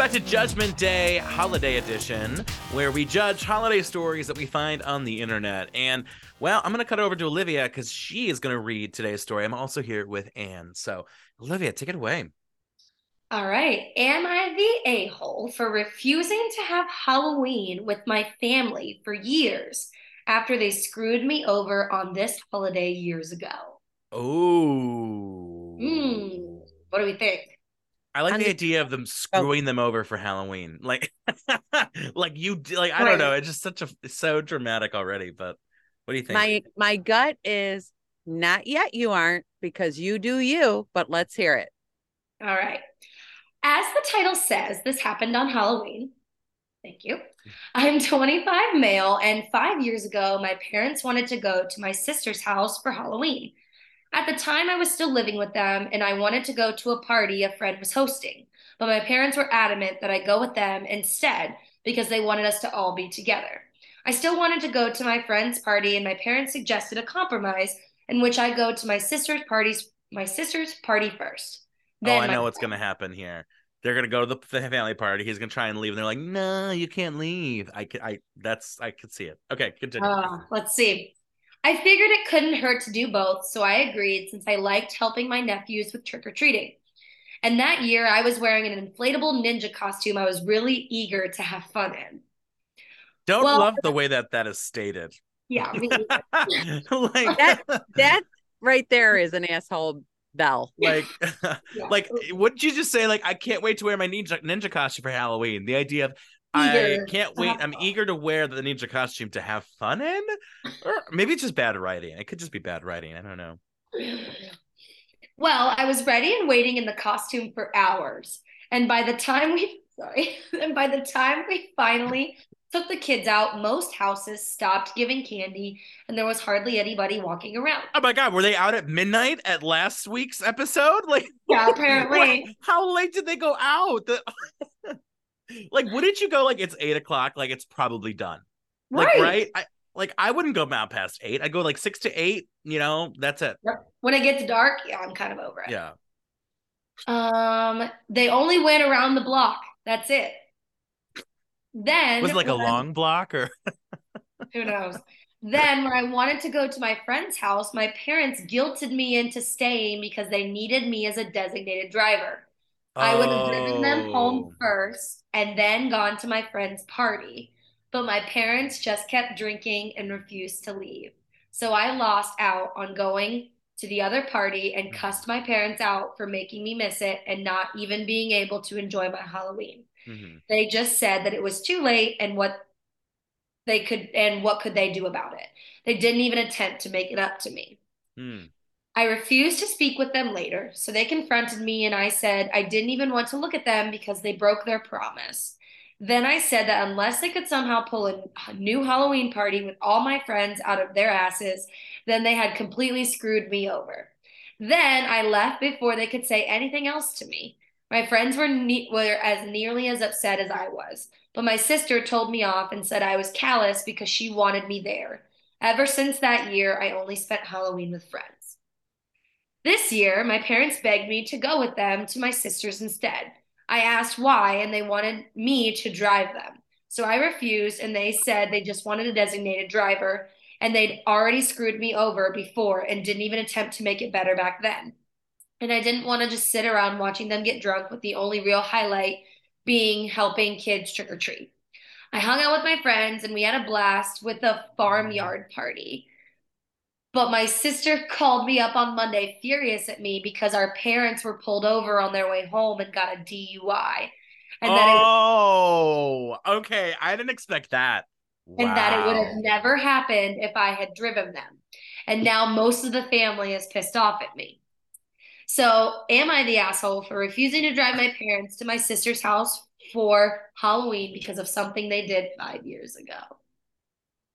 back to Judgment Day Holiday Edition, where we judge holiday stories that we find on the internet. And, well, I'm going to cut over to Olivia because she is going to read today's story. I'm also here with Anne. So, Olivia, take it away. All right. Am I the a hole for refusing to have Halloween with my family for years after they screwed me over on this holiday years ago? Oh. Hmm. What do we think? I like And the the- idea of them oh. screwing them over for Halloween. Like, like you, like I don't know. It's just such a so dramatic already. But what do you think? My my gut is not yet. You aren't because you do you. But let's hear it. All right. As the title says, this happened on Halloween. Thank you. I'm 25 male, and five years ago, my parents wanted to go to my sister's house for Halloween. At the time, I was still living with them, and I wanted to go to a party a friend was hosting. But my parents were adamant that I go with them instead because they wanted us to all be together. I still wanted to go to my friend's party, and my parents suggested a compromise in which I go to my sister's parties, my sister's party first. oh, I my know what's gonna happen here. They're gonna go to the, family party. He's gonna try and leave, and they're like, "No, you can't leave." I I that's I could see it. Okay, continue. Uh, let's see. I figured it couldn't hurt to do both, so I agreed since I liked helping my nephews with trick or treating. And that year, I was wearing an inflatable ninja costume I was really eager to have fun in. don't well- love the way that that is stated. Yeah, me like That that right there is an asshole bell. like Yeah. like wouldn't you just say like I can't wait to wear my ninja ninja costume for Halloween? The idea of I can't wait. I'm eager to wear the ninja costume to have fun in, or maybe it's just bad writing. It could just be bad writing. I don't know. Well, I was ready and waiting in the costume for hours. And by the time we sorry, and by the time we finally took the kids out, most houses stopped giving candy and there was hardly anybody walking around. Oh my god, were they out at midnight at last week's episode? Like, Yeah, apparently. what- how late did they go out? The- like, wouldn't you go like it's eight o'clock? Like it's probably done. Like, Right. right? I like I wouldn't go out past eight. I go like six to eight. You know, that's it. When it gets dark, yeah, I'm kind of over it. Yeah. Um, they only went around the block. That's it. Then Was it like a long block or? Who knows? Then, when I wanted to go to my friend's house, my parents guilted me into staying because they needed me as a designated driver. I would have driven them home Oh. first and then gone to my friend's party. But my parents just kept drinking and refused to leave. So I lost out on going to the other party and cussed my parents out for making me miss it and not even being able to enjoy my Halloween. Mhm. They just said that it was too late and what they could and what could they do about it. They didn't even attempt to make it up to me. Hmm. I refused to speak with them later, so they confronted me and I said I didn't even want to look at them because they broke their promise. Then I said that unless they could somehow pull a new Halloween party with all my friends out of their asses, then they had completely screwed me over. Then I left before they could say anything else to me. My friends were ne- were as nearly as upset as I was, but my sister told me off and said I was callous because she wanted me there. Ever since that year, I only spent Halloween with friends. This year, my parents begged me to go with them to my sister's instead. I asked why, and they wanted me to drive them. So I refused, and they said they just wanted a designated driver, and they'd already screwed me over before and didn't even attempt to make it better back then. And I didn't want to just sit around watching them get drunk with the only real highlight being helping kids trick or treat. I hung out with my friends and we had a blast with a farmyard party. But my sister called me up on Monday furious at me because our parents were pulled over on their way home and got a DUI. And that it, oh, okay. I didn't expect that. and that it would have never happened if I had driven them. And now most of the family is pissed off at me. So, am I the asshole for refusing to drive my parents to my sister's house for Halloween because of something they did five years ago?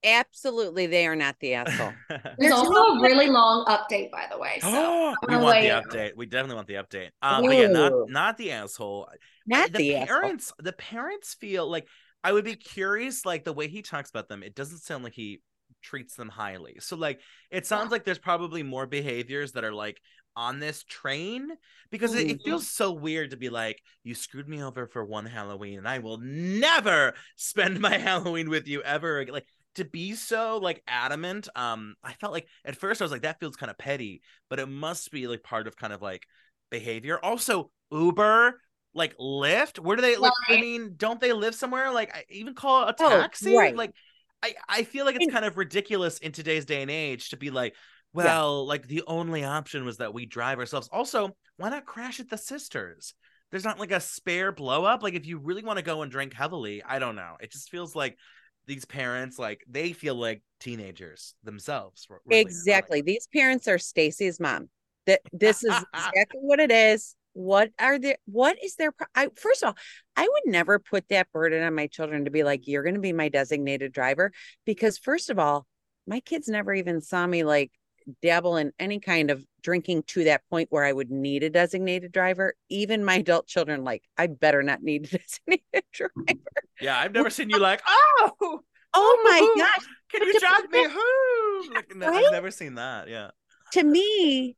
Absolutely, they are not the asshole. There's There's also a really long update, by the way. So, Oh, we I'm want the aware. update. We definitely want the update. Um, but yeah, not not the asshole. Not the, the asshole. parents. The parents feel like I would be curious, like the way he talks about them. It doesn't sound like he treats them highly. So like, it sounds like there's probably more behaviors that are like on this train because it, it Mhm. feels so weird to be like, you screwed me over for one Halloween and I will never spend my Halloween with you ever. again." Like to be so like adamant. Um, I felt like at first I was like, that feels kind of petty, but it must be like part of kind of like behavior. Also, Uber, like Lyft, where do they like? I mean, don't they live somewhere? Like, I even call a Oh, taxi? right. Like, I I feel like it's kind of ridiculous in today's day and age to be like, Yeah. well, like the only option was that we drive ourselves. Also, why not crash at the sisters? There's not like a spare blow up. Like if you really want to go and drink heavily, I don't know. It just feels like these parents like they feel like teenagers themselves. really. Exactly. These parents are Stacy's mom. That this is exactly what it is. What are the what is their pro- I first of all, I would never put that burden on my children to be like, you're gonna be my designated driver. Because first of all, my kids never even saw me like dabble in any kind of drinking to that point where I would need a designated driver. Even my adult children, like, I better not need a designated driver. Yeah, I've never seen you like, oh, Oh my Ooh, gosh. can you drive me home? Like, no, Right? I've never seen that. Yeah. to me,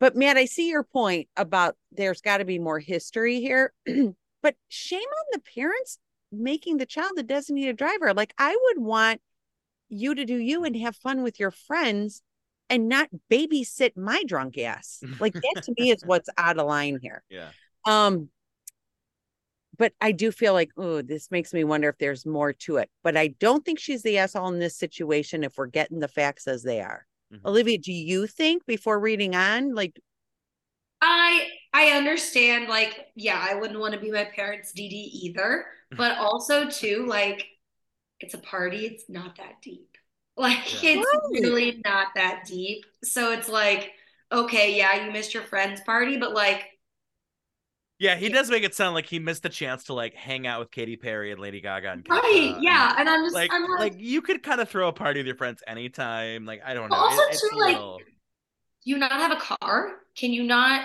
but Matt, I see your point about there's got to be more history here. but shame on the parents making the child the designated driver. Like I would want you to do you and have fun with your friends and not babysit my drunk ass. Like that to me is what's out of line here. Yeah. Um but I do feel like, oh, this makes me wonder if there's more to it. But I don't think she's the asshole in this situation if we're getting the facts as they are. Mhm. Olivia, do you think before reading on, like, I I understand like yeah, I wouldn't want to be my parents' DD either, but also too like it's a party, it's not that deep. Like Yeah. it's Right. really not that deep. So it's like okay, yeah, you missed your friend's party, but like Yeah, he does make it sound like he missed the chance to like hang out with Katy Perry and Lady Gaga and right, Kesha, and, yeah, and I'm just Like, I'm like, like you could kind of throw a party with your friends anytime. Like, I don't know. Also, It- too, a like, little- do you not have a car? Can you not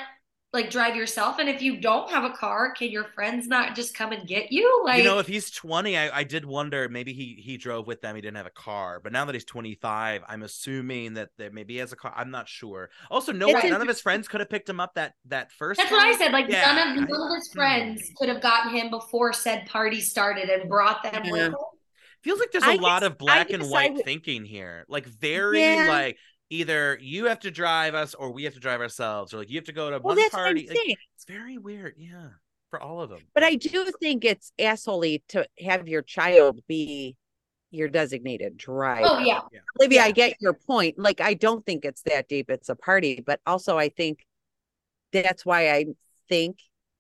like drive yourself? And if you don't have a car, can your friends not just come and get you? Like you know, if he's 20, I, I did wonder maybe he he drove with them. He didn't have a car, but now that he's 25, I'm assuming that, that maybe he has a car. I'm not sure. Also, no, It's one- none of his friends could have picked him up that that first. That's what I said. Like Yeah, none of I- none of his hmm. friends could have gotten him before said party started and brought them Yeah. with him. Feels like there's a I lot guess- of black and guess I white would- thinking here. Like very Yeah. like either you have to drive us or we have to drive ourselves, or like you have to go to well, one that's what I'm party. Like, it's very weird, yeah, for all of them. But I do think it's assholey to have your child be your designated driver. Oh yeah, Olivia, yeah. I get your point. Like, I don't think it's that deep. It's a party, but also I think that's why I think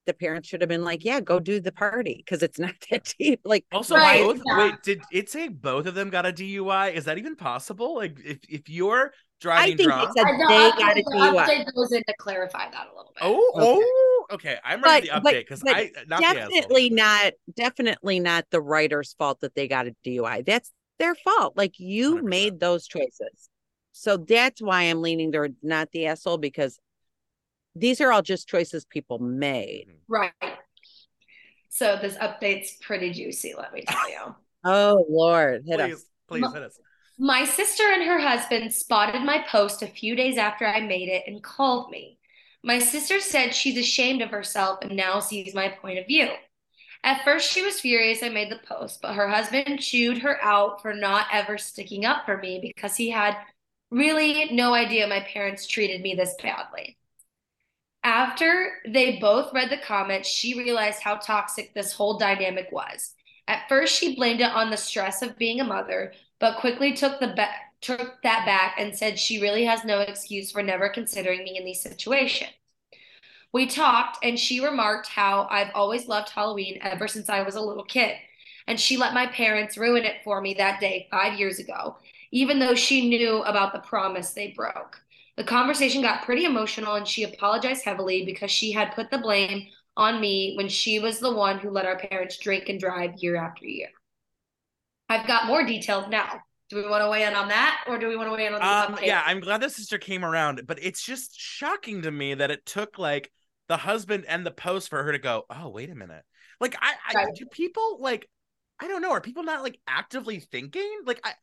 the parents should have been like, yeah, go do the party because it's not that deep. Like, Also, Right, both. yeah. Wait, did it say both of them got a DUI? Is that even possible? Like, if if you're I think drunk, it said I- they got a the DUI. update goes in to clarify that a little bit. oh, oh, okay. I'm ready But- for the update because I not the definitely not definitely not the writer's fault that they got a DUI. That's their fault. Like you 100%. made those choices. So that's why I'm leaning toward not the asshole because these are all just choices people made. Mhm. Right. So this update's pretty juicy, let me tell you. Oh Lord, hit Please, us. please hit us. My sister and her husband spotted my post a few days after I made it and called me. My sister said she's ashamed of herself and now sees my point of view. At first, she was furious I made the post, but her husband chewed her out for not ever sticking up for me because he had really no idea my parents treated me this badly. After they both read the comments, she realized how toxic this whole dynamic was. At first, she blamed it on the stress of being a mother, but quickly took the ba- took that back and said she really has no excuse for never considering me in these situations. We talked, and she remarked how I've always loved Halloween ever since I was a little kid, and she let my parents ruin it for me that day five years ago, even though she knew about the promise they broke. The conversation got pretty emotional, and she apologized heavily because she had put the blame on me when she was the one who let our parents drink and drive year after year. I've got more details now. Do we want to weigh in on that, or do we want to weigh in on the Um, update? yeah, I'm glad the sister came around, but it's just shocking to me that it took like the husband and the post for her to go, oh, wait a minute. Like, I, I Right. do people like, I don't know, are people not like actively thinking? Like, I,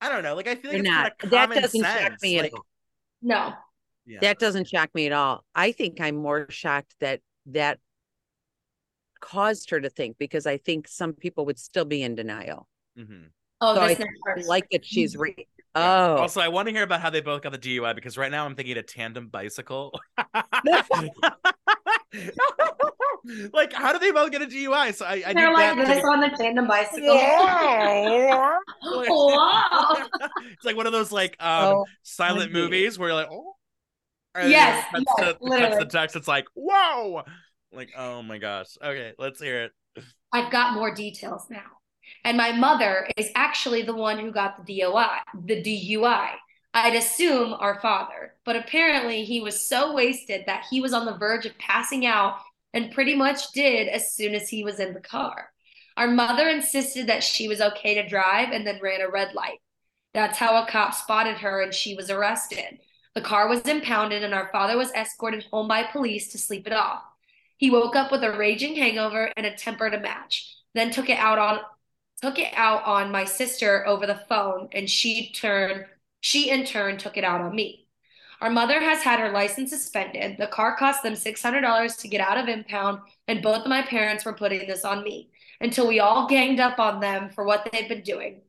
I don't know. Like, I feel like it's not. kind of That doesn't sense. shock me like, at all. No. Yeah. That doesn't shock me at all. I think I'm more shocked that that caused her to think because I think some people would still be in denial. Mhm. Oh, So I this think I like that she's re- Oh, Also, I want to hear about how they both got the DUI because right now I'm thinking a tandem bicycle. like, how do they both get a DUI? So I, I They're like that to this be- on the tandem bicycle. yeah. wow. it's like one of those like um Oh, silent my movies where you're like, oh, and Yes, then it cuts, yes, to, cuts the text. It's like, whoa, like, oh my gosh. Okay, let's hear it. I've got more details now. And my mother is actually the one who got the DOI, the DUI. I'd assume our father, but apparently he was so wasted that he was on the verge of passing out and pretty much did as soon as he was in the car. Our mother insisted that she was okay to drive and then ran a red light. That's how a cop spotted her and she was arrested. The car was impounded and our father was escorted home by police to sleep it off. He woke up with a raging hangover and a temper to match, then took it out on took it out on my sister over the phone and she turned she in turn took it out on me. Our mother has had her license suspended. The car cost them $600 to get out of impound and both of my parents were putting this on me until we all ganged up on them for what they've been doing.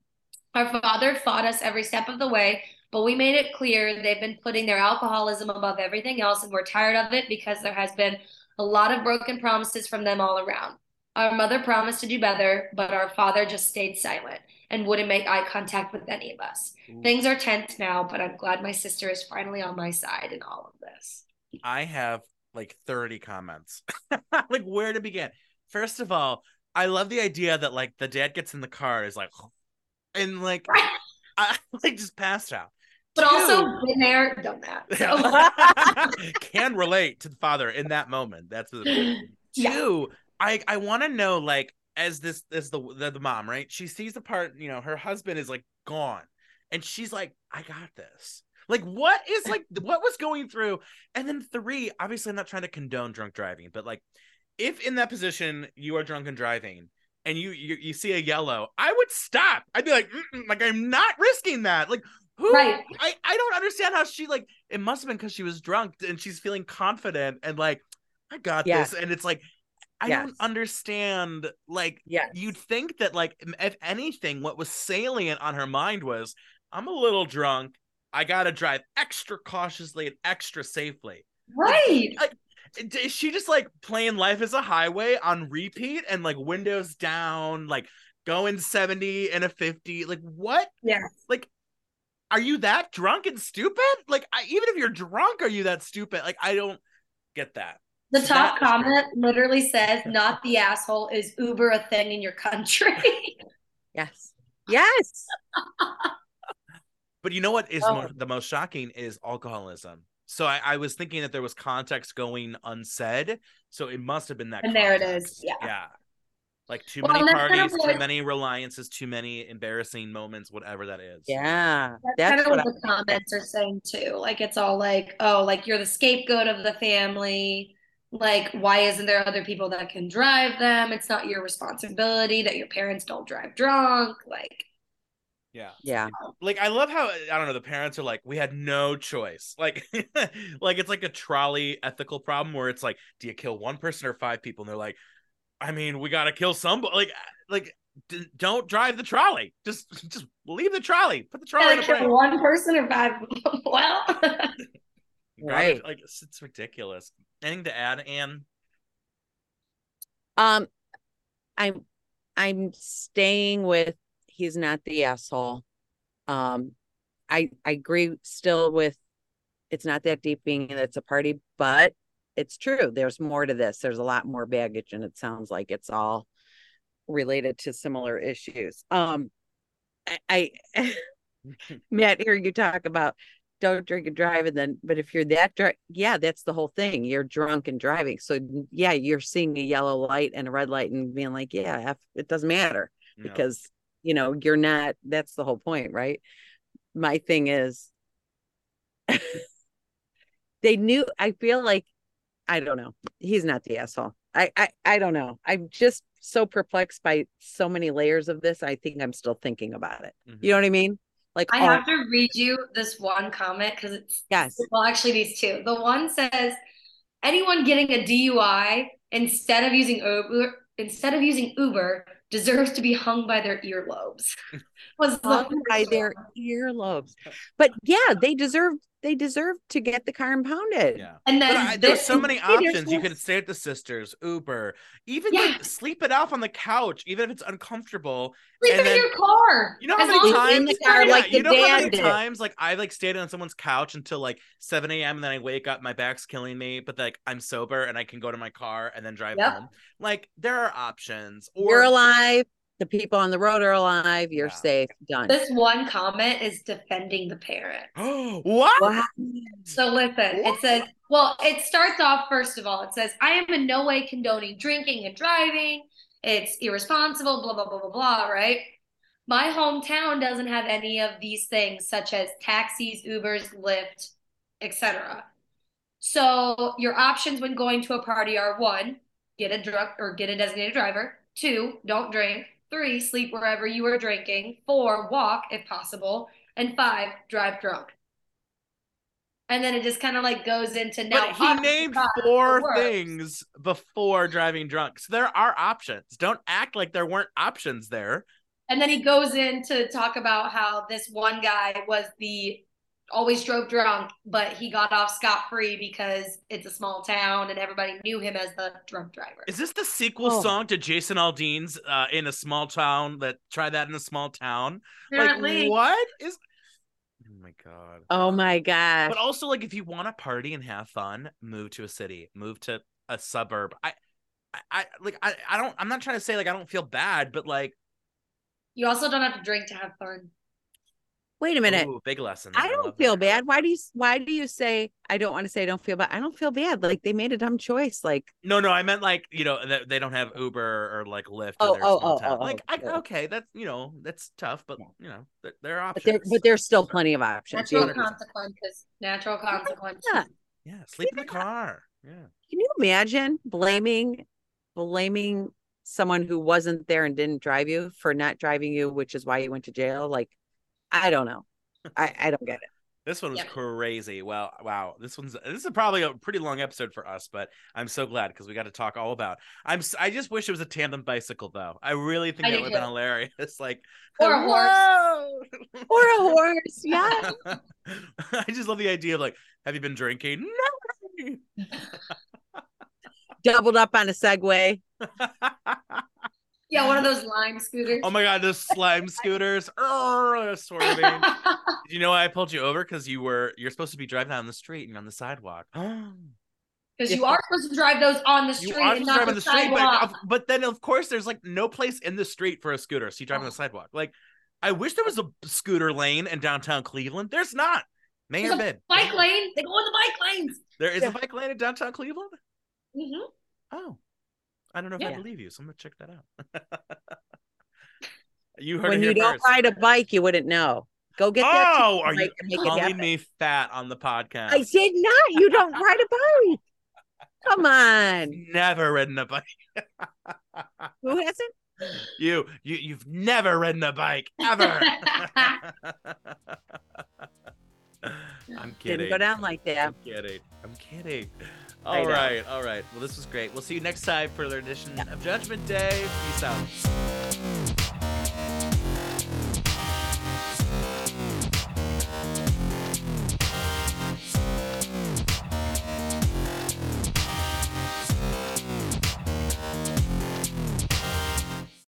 Our father fought us every step of the way, but we made it clear they've been putting their alcoholism above everything else and we're tired of it because there has been a lot of broken promises from them all around. Our mother promised to do better, but our father just stayed silent and wouldn't make eye contact with any of us. Things are tense now, but I'm glad my sister is finally on my side in all of this. I have like 30 comments. like where to begin? First of all, I love the idea that like the dad gets in the car is like and like I like just passed out. But Two- also been there, done that. So can relate to the father in that moment. That's the Yeah. two. I I want to know like as this as the, the the mom right. She sees the part you know her husband is like gone, and she's like, I got this. Like what is like what was going through? And then three. Obviously, I'm not trying to condone drunk driving, but like if in that position you are drunk and driving. And you, you you see a yellow, I would stop. I'd be like, "Mm-mm," like I'm not risking that. Like who? Right. I I don't understand how she like. It must have been because she was drunk and she's feeling confident and like, I got Yes. this. And it's like, I Yes. don't understand. Like, Yes. you'd think that like, if anything, what was salient on her mind was, I'm a little drunk. I gotta drive extra cautiously and extra safely. right. Is she just like playing life as a highway on repeat and like windows down, like going 70 and a 50? Like, what? Yeah. Like, are you that drunk and stupid? Like, I, even if you're drunk, are you that stupid? Like, I don't get that. The top that is comment literally says, not the asshole, is Uber a thing in your country? Yes. Yes. But you know what is Oh. mo- the most shocking is alcoholism. So I, I was thinking that there was context going unsaid. So it must have been that. And there it is, yeah. Yeah. Like too Well, many and that's kind parties, of too many reliances, too many embarrassing moments, whatever that is. Yeah. That's, That's kind of what what the comments are saying too. Like it's all like, oh, like you're the scapegoat of the family. Like, why isn't there other people that can drive them? It's not your responsibility that your parents don't drive drunk. Like, Yeah. Yeah. like I love how I don't know the parents are like we had no choice like like it's like a trolley ethical problem where it's like do you kill one person or five people and they're like I mean we got to kill somebody like uh, like d- don't drive the trolley just just leave the trolley put the trolley in like a break one person or five. well, Right. like it's, it's ridiculous anything to add Anne Um, I'm I'm staying with he's not the asshole. Um, I I agree still with it's not that deep being that it's a party, but it's true. There's more to this. There's a lot more baggage, and it sounds like it's all related to similar issues. Um, I, I Matt, hear you talk about don't drink and drive, and then, but if you're that drunk, yeah, that's the whole thing. You're drunk and driving, so yeah, you're seeing a yellow light and a red light and being like, yeah, F, it doesn't matter know? because you know you're not. That's the whole point, right? My thing is, they knew. I feel like I don't know. He's not the asshole. I I I don't know. I'm just so perplexed by so many layers of this. I think I'm still thinking about it. Mhm. You know what I mean? Like, I oh, have to read you this one comment because it's yes. well, actually these two. The one says, anyone getting a DUI instead of using Uber instead of using Uber deserves to be hung by their earlobes. Was hung by their earlobes. But yeah, they deserve they deserve to get the car impounded. Yeah. And then I, there's so many options. You no- could stay at the sisters, Uber, even Yeah. like sleep it off on the couch, even if it's uncomfortable. sleep and in then- your car. You know how many times in the it's car not- like you know how many did. times like I like stayed on someone's couch until like 7 a.m. and then I wake up, my back's killing me, but like I'm sober and I can go to my car and then drive Yep. home. Like there are options. You're Or alive. The people on the road are alive. You're Yeah. safe. Done. This one comment is defending the parent. what? Wow. So listen, it says, well, it starts off first of all, it says, I am in no way condoning drinking and driving. It's irresponsible, blah, blah, blah, blah, blah, right? My hometown doesn't have any of these things, such as taxis, Ubers, Lyft, etc. So your options when going to a party are one, get a drunk or get a designated driver. Two, don't drink. Three, sleep wherever you are drinking. Four, walk if possible. And five, drive drunk. And then it just kind of like goes into now. But he named four things before driving drunk. So there are options. Don't act like there weren't options there. And then he goes in to talk about how this one guy was the always drove drunk, but he got off scot free because it's a small town and everybody knew him as the drunk driver. Is this the sequel Oh. song to Jason Aldean's uh, "In a Small Town"? That try that in a small town. Apparently, Like what is? Oh my god. Oh my god. But also, like, if you want to party and have fun, move to a city, move to a suburb. I, I, I like, I, I don't. I'm not trying to say like I don't feel bad, but like, you also don't have to drink to have fun. Wait a minute. ooh, big lesson. I don't love feel that. bad. Why do you why do you say I don't want to say I don't feel bad? I don't feel bad. Like they made a dumb choice. Like No, no, I meant like you know that they don't have Uber or like Lyft. Oh, or their oh, oh, oh, like, oh, I, oh. okay, that's you know that's tough, but Yeah. you know there, there are but options. there but there's still plenty of options. Natural You- 100%. consequences. Natural consequences. Yeah. yeah, sleep in the car. Yeah. Can you imagine blaming blaming someone who wasn't there and didn't drive you for not driving you, which is why you went to jail? Like, I don't know. I, I don't get it. This one was Yeah. crazy. Well, wow. This one's this is probably a pretty long episode for us, but I'm so glad because we got to talk all about. I'm I just wish it was a tandem bicycle though. I really think I that would have been hilarious. Like Or a horse. "Whoa!" Or a horse. Yeah. I just love the idea of like, have you been drinking? No. Doubled up on a Segway. Yeah, one of those lime scooters. oh my god, those slime scooters. Oh, swerving. You know why I pulled you over? Because you were you're supposed to be driving down the street and on the sidewalk. Because you are supposed to drive those on the You street are and not the, on the street, but, sidewalk. of- but then of course there's like no place in the street for a scooter, so you drive on the Oh. sidewalk. Like, I wish there was a scooter lane in downtown Cleveland. There's not. Mayor There's a bid. bike lane. They go in the bike lanes. There is Yeah. a bike lane in downtown Cleveland. hmm Oh, I don't know if I believe you, so I'm gonna check that out. you heard When you here don't ride a bike, you wouldn't know. Go get that. Oh, are you bike and make it calling me fat on the podcast? I did not. You don't ride a bike. Come on. Never ridden a bike. Who hasn't? You, you, you've never ridden a bike ever. I'm kidding. Didn't go down like that. I'm kidding. I'm kidding. All right, all right. Well, this was great. We'll see you next time for another edition of Judgment Day. Peace out.